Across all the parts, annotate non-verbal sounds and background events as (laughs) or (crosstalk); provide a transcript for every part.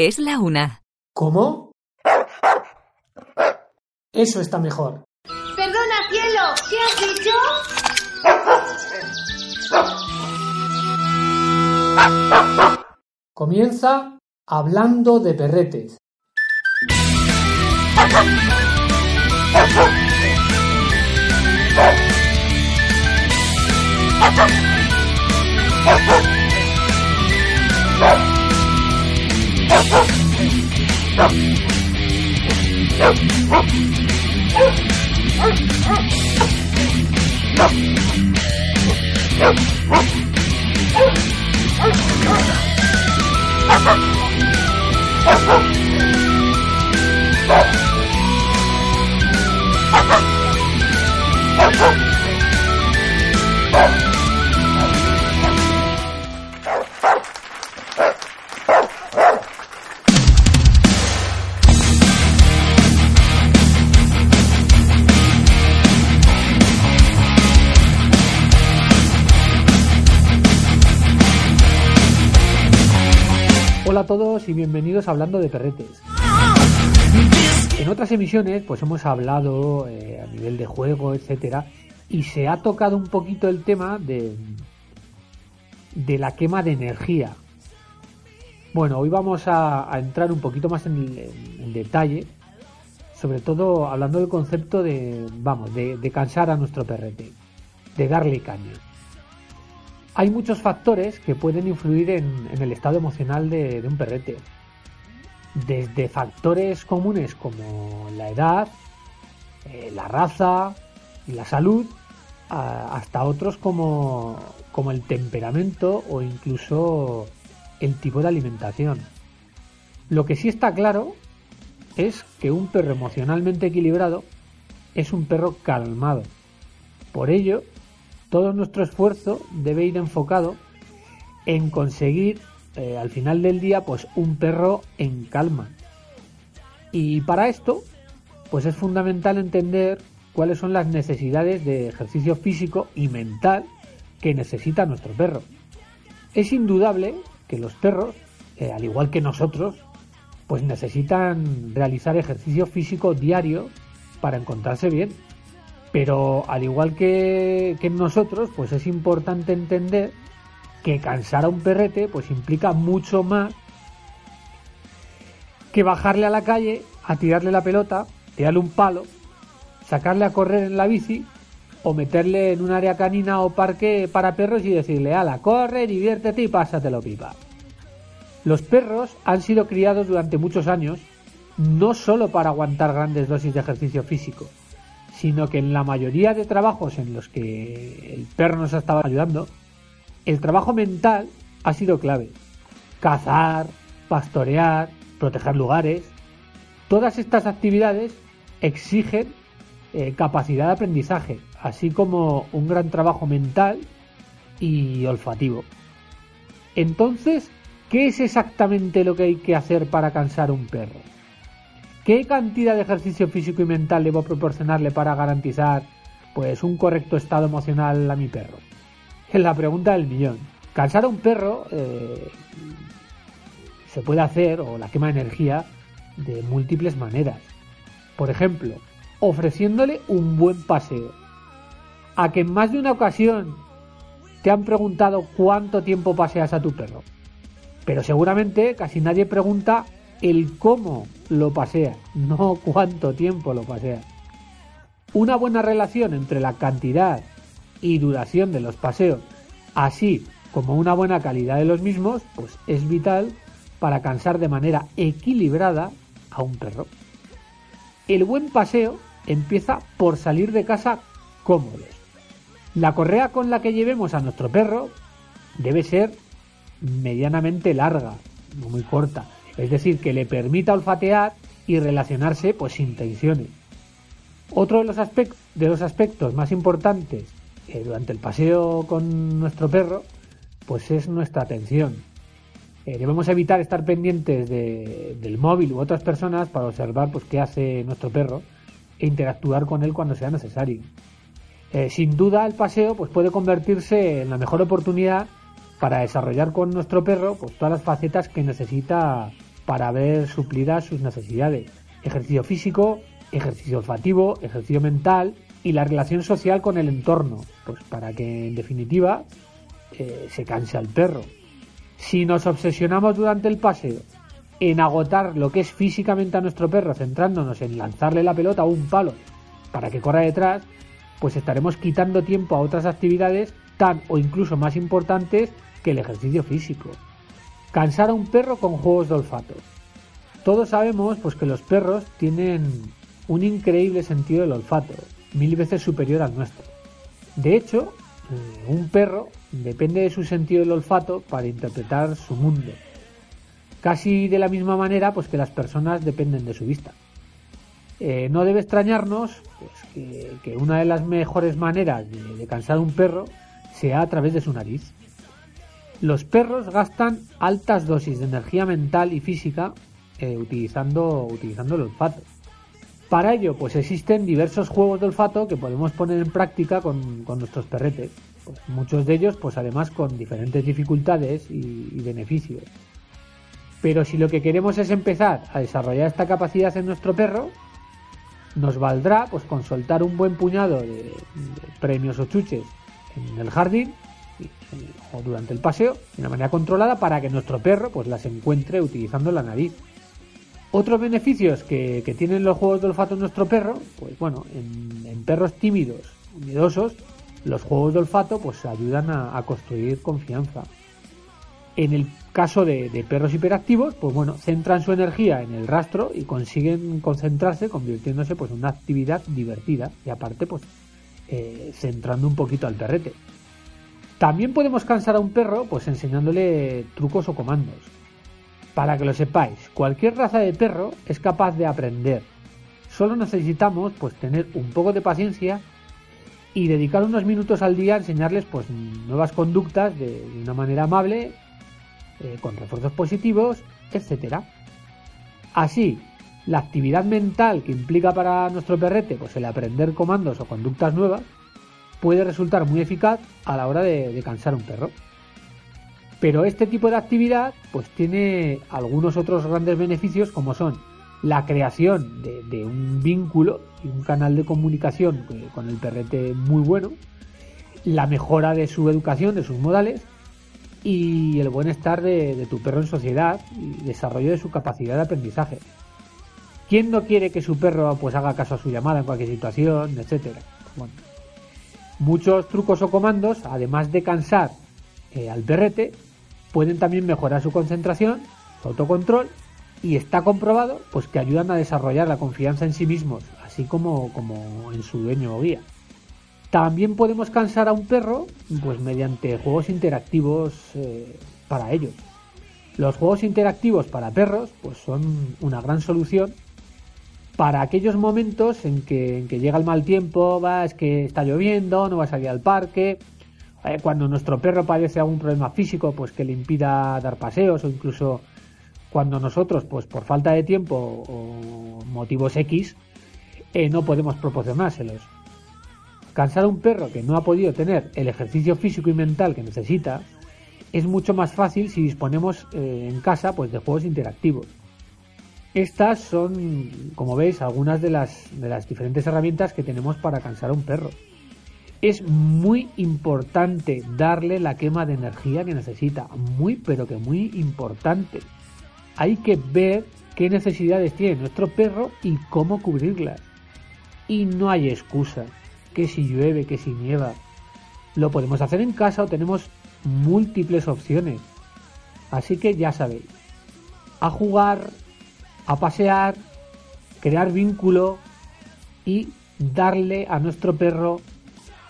Es la una. ¿Cómo? Eso está mejor. Perdona, cielo, ¿qué has dicho? Comienza hablando de perretes. (laughs) Oh! Y bienvenidos a Hablando de Perretes. En otras emisiones pues hemos hablado eh, a nivel de juego, etcétera, y se ha tocado un poquito el tema de, de la quema de energía. Bueno, hoy vamos a, entrar un poquito más en detalle, sobre todo hablando del concepto de, vamos, de, de cansar a nuestro perrete, de darle caña. Hay muchos factores que pueden influir en, el estado emocional de, un perrete. Desde factores comunes como la edad, eh, la raza y la salud, hasta otros como el temperamento o incluso el tipo de alimentación. Lo que sí está claro es que un perro emocionalmente equilibrado es un perro calmado. Por ello, todo nuestro esfuerzo debe ir enfocado en conseguir eh, al final del día pues un perro en calma. Y para esto, pues es fundamental entender cuáles son las necesidades de ejercicio físico y mental que necesita nuestro perro. Es indudable que los perros, eh, al igual que nosotros, pues necesitan realizar ejercicio físico diario para encontrarse bien. Pero al igual que, que nosotros, pues es importante entender que cansar a un perrete pues implica mucho más que bajarle a la calle a tirarle la pelota, tirarle un palo, sacarle a correr en la bici o meterle en un área canina o parque para perros y decirle, ala, corre, diviértete y pásatelo pipa. Los perros han sido criados durante muchos años no solo para aguantar grandes dosis de ejercicio físico, sino que en la mayoría de trabajos en los que el perro nos ha estado ayudando, el trabajo mental ha sido clave. Cazar, pastorear, proteger lugares, todas estas actividades exigen eh, capacidad de aprendizaje, así como un gran trabajo mental y olfativo. Entonces, ¿qué es exactamente lo que hay que hacer para cansar un perro? ¿Qué cantidad de ejercicio físico y mental debo proporcionarle para garantizar pues un correcto estado emocional a mi perro? Es la pregunta del millón. Cansar a un perro eh, se puede hacer, o la quema de energía, de múltiples maneras. Por ejemplo, ofreciéndole un buen paseo. A que en más de una ocasión te han preguntado cuánto tiempo paseas a tu perro. Pero seguramente casi nadie pregunta el cómo lo pasea, no cuánto tiempo lo pasea. Una buena relación entre la cantidad y duración de los paseos, así como una buena calidad de los mismos, pues es vital para cansar de manera equilibrada a un perro. El buen paseo empieza por salir de casa cómodos. La correa con la que llevemos a nuestro perro debe ser medianamente larga, no muy corta. Es decir, que le permita olfatear y relacionarse pues sin tensiones. Otro de los, aspect- de los aspectos más importantes eh, durante el paseo con nuestro perro pues es nuestra atención. Eh, debemos evitar estar pendientes de- del móvil u otras personas para observar pues, qué hace nuestro perro e interactuar con él cuando sea necesario. Eh, sin duda el paseo pues, puede convertirse en la mejor oportunidad para desarrollar con nuestro perro pues, todas las facetas que necesita para ver suplidas sus necesidades. Ejercicio físico, ejercicio olfativo, ejercicio mental y la relación social con el entorno, pues para que en definitiva eh, se canse al perro. Si nos obsesionamos durante el paseo en agotar lo que es físicamente a nuestro perro, centrándonos en lanzarle la pelota o un palo para que corra detrás, pues estaremos quitando tiempo a otras actividades tan o incluso más importantes que el ejercicio físico. Cansar a un perro con juegos de olfato. Todos sabemos pues que los perros tienen un increíble sentido del olfato, mil veces superior al nuestro. De hecho, eh, un perro depende de su sentido del olfato para interpretar su mundo. Casi de la misma manera pues que las personas dependen de su vista. Eh, no debe extrañarnos pues, que, una de las mejores maneras de, cansar a un perro sea a través de su nariz. Los perros gastan altas dosis de energía mental y física eh, utilizando, utilizando el olfato. Para ello, pues existen diversos juegos de olfato que podemos poner en práctica con, nuestros perretes. Pues muchos de ellos, pues además con diferentes dificultades y, beneficios. Pero si lo que queremos es empezar a desarrollar esta capacidad en nuestro perro, nos valdrá pues con soltar un buen puñado de, premios o chuches en el jardín o durante el paseo de una manera controlada para que nuestro perro pues las encuentre utilizando la nariz. Otros beneficios que, tienen los juegos de olfato en nuestro perro, pues bueno, en, perros tímidos, miedosos, los juegos de olfato pues ayudan a construir confianza. En el caso de, perros hiperactivos, pues bueno, centran su energía en el rastro y consiguen concentrarse convirtiéndose pues en una actividad divertida y aparte pues eh, centrando un poquito al perrete. También podemos cansar a un perro pues enseñándole trucos o comandos. Para que lo sepáis, cualquier raza de perro es capaz de aprender. Solo necesitamos pues tener un poco de paciencia y dedicar unos minutos al día a enseñarles pues nuevas conductas de una manera amable eh, con refuerzos positivos, etcétera. Así, la actividad mental que implica para nuestro perrete pues el aprender comandos o conductas nuevas puede resultar muy eficaz a la hora de, cansar un perro. Pero este tipo de actividad pues tiene algunos otros grandes beneficios como son la creación de, un vínculo y un canal de comunicación con el perrete muy bueno, la mejora de su educación, de sus modales y el buen estar de, tu perro en sociedad y desarrollo de su capacidad de aprendizaje. ¿Quién no quiere que su perro pues haga caso a su llamada en cualquier situación, etcétera? Muchos trucos o comandos, además de cansar eh, al perrete, pueden también mejorar su concentración, su autocontrol y está comprobado pues que ayudan a desarrollar la confianza en sí mismos, así como, como en su dueño o guía. También podemos cansar a un perro pues mediante juegos interactivos eh, para ellos. Los juegos interactivos para perros pues son una gran solución para aquellos momentos en que, llega el mal tiempo, va, es que está lloviendo, no va a salir al parque, eh, cuando nuestro perro padece algún problema físico pues que le impida dar paseos o incluso cuando nosotros pues por falta de tiempo o motivos X eh, no podemos proporcionárselos. Cansar a un perro que no ha podido tener el ejercicio físico y mental que necesita es mucho más fácil si disponemos eh, en casa pues, de juegos interactivos. Estas son, como veis, algunas de las, de las diferentes herramientas que tenemos para cansar a un perro. Es muy importante darle la quema de energía que necesita, muy pero que muy importante. Hay que ver qué necesidades tiene nuestro perro y cómo cubrirlas. Y no hay excusa que si llueve, que si nieva. Lo podemos hacer en casa o tenemos múltiples opciones. Así que ya sabéis, a jugar, a pasear, crear vínculo y darle a nuestro perro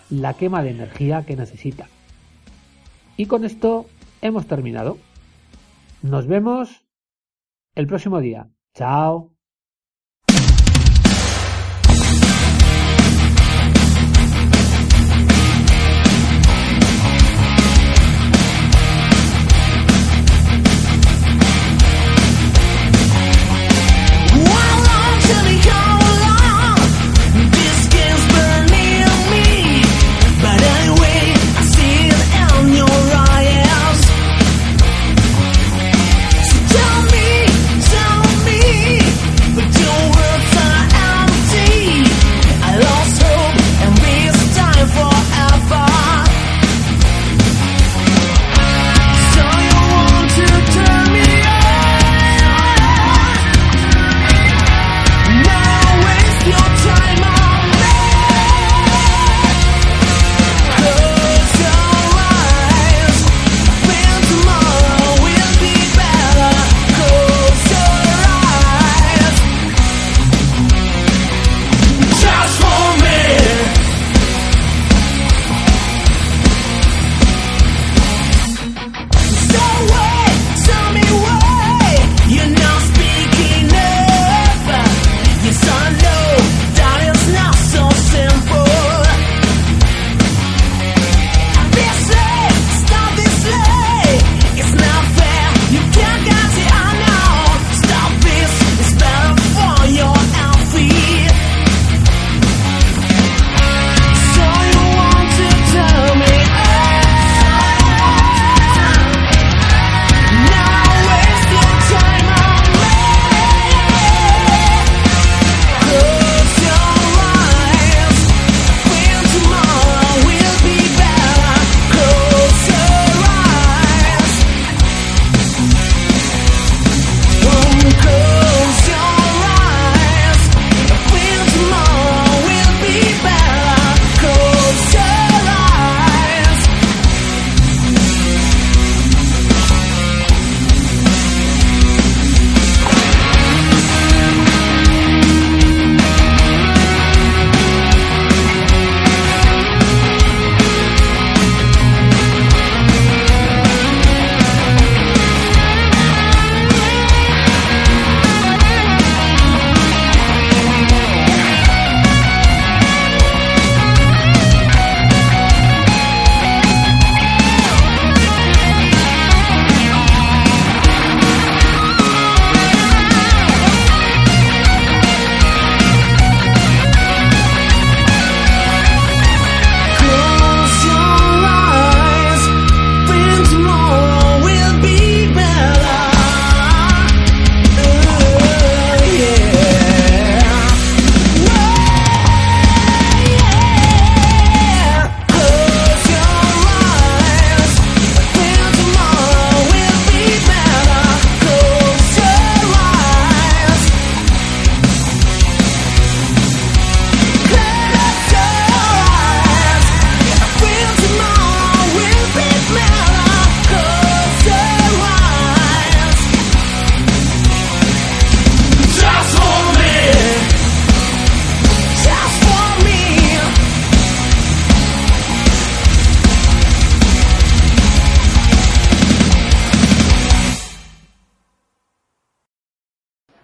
la quema de energía que necesita. Y con esto hemos terminado. Nos vemos el próximo día. Chao.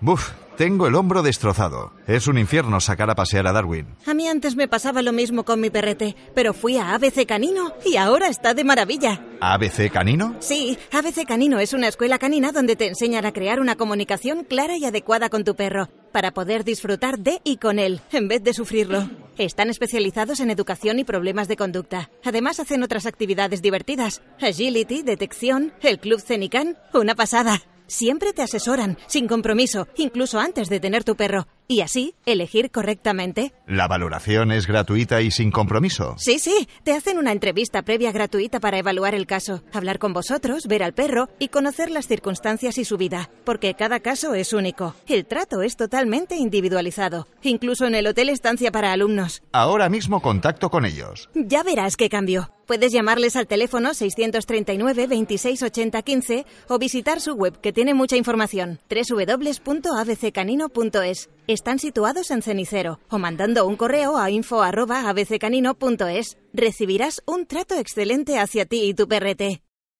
Buf, tengo el hombro destrozado. Es un infierno sacar a pasear a Darwin. A mí antes me pasaba lo mismo con mi perrete, pero fui a ABC Canino y ahora está de maravilla. ¿ABC Canino? Sí, ABC Canino es una escuela canina donde te enseñan a crear una comunicación clara y adecuada con tu perro, para poder disfrutar de y con él, en vez de sufrirlo. Están especializados en educación y problemas de conducta. Además hacen otras actividades divertidas. Agility, detección, el Club Cenican, una pasada. Siempre te asesoran, sin compromiso, incluso antes de tener tu perro. Y así, elegir correctamente. ¿La valoración es gratuita y sin compromiso? Sí, sí, te hacen una entrevista previa gratuita para evaluar el caso, hablar con vosotros, ver al perro y conocer las circunstancias y su vida, porque cada caso es único. El trato es totalmente individualizado, incluso en el hotel estancia para alumnos. Ahora mismo contacto con ellos. Ya verás qué cambio. Puedes llamarles al teléfono 639 26 80 15 o visitar su web que tiene mucha información www.abccanino.es. Están situados en Cenicero o mandando un correo a info.abccanino.es. Recibirás un trato excelente hacia ti y tu perrete.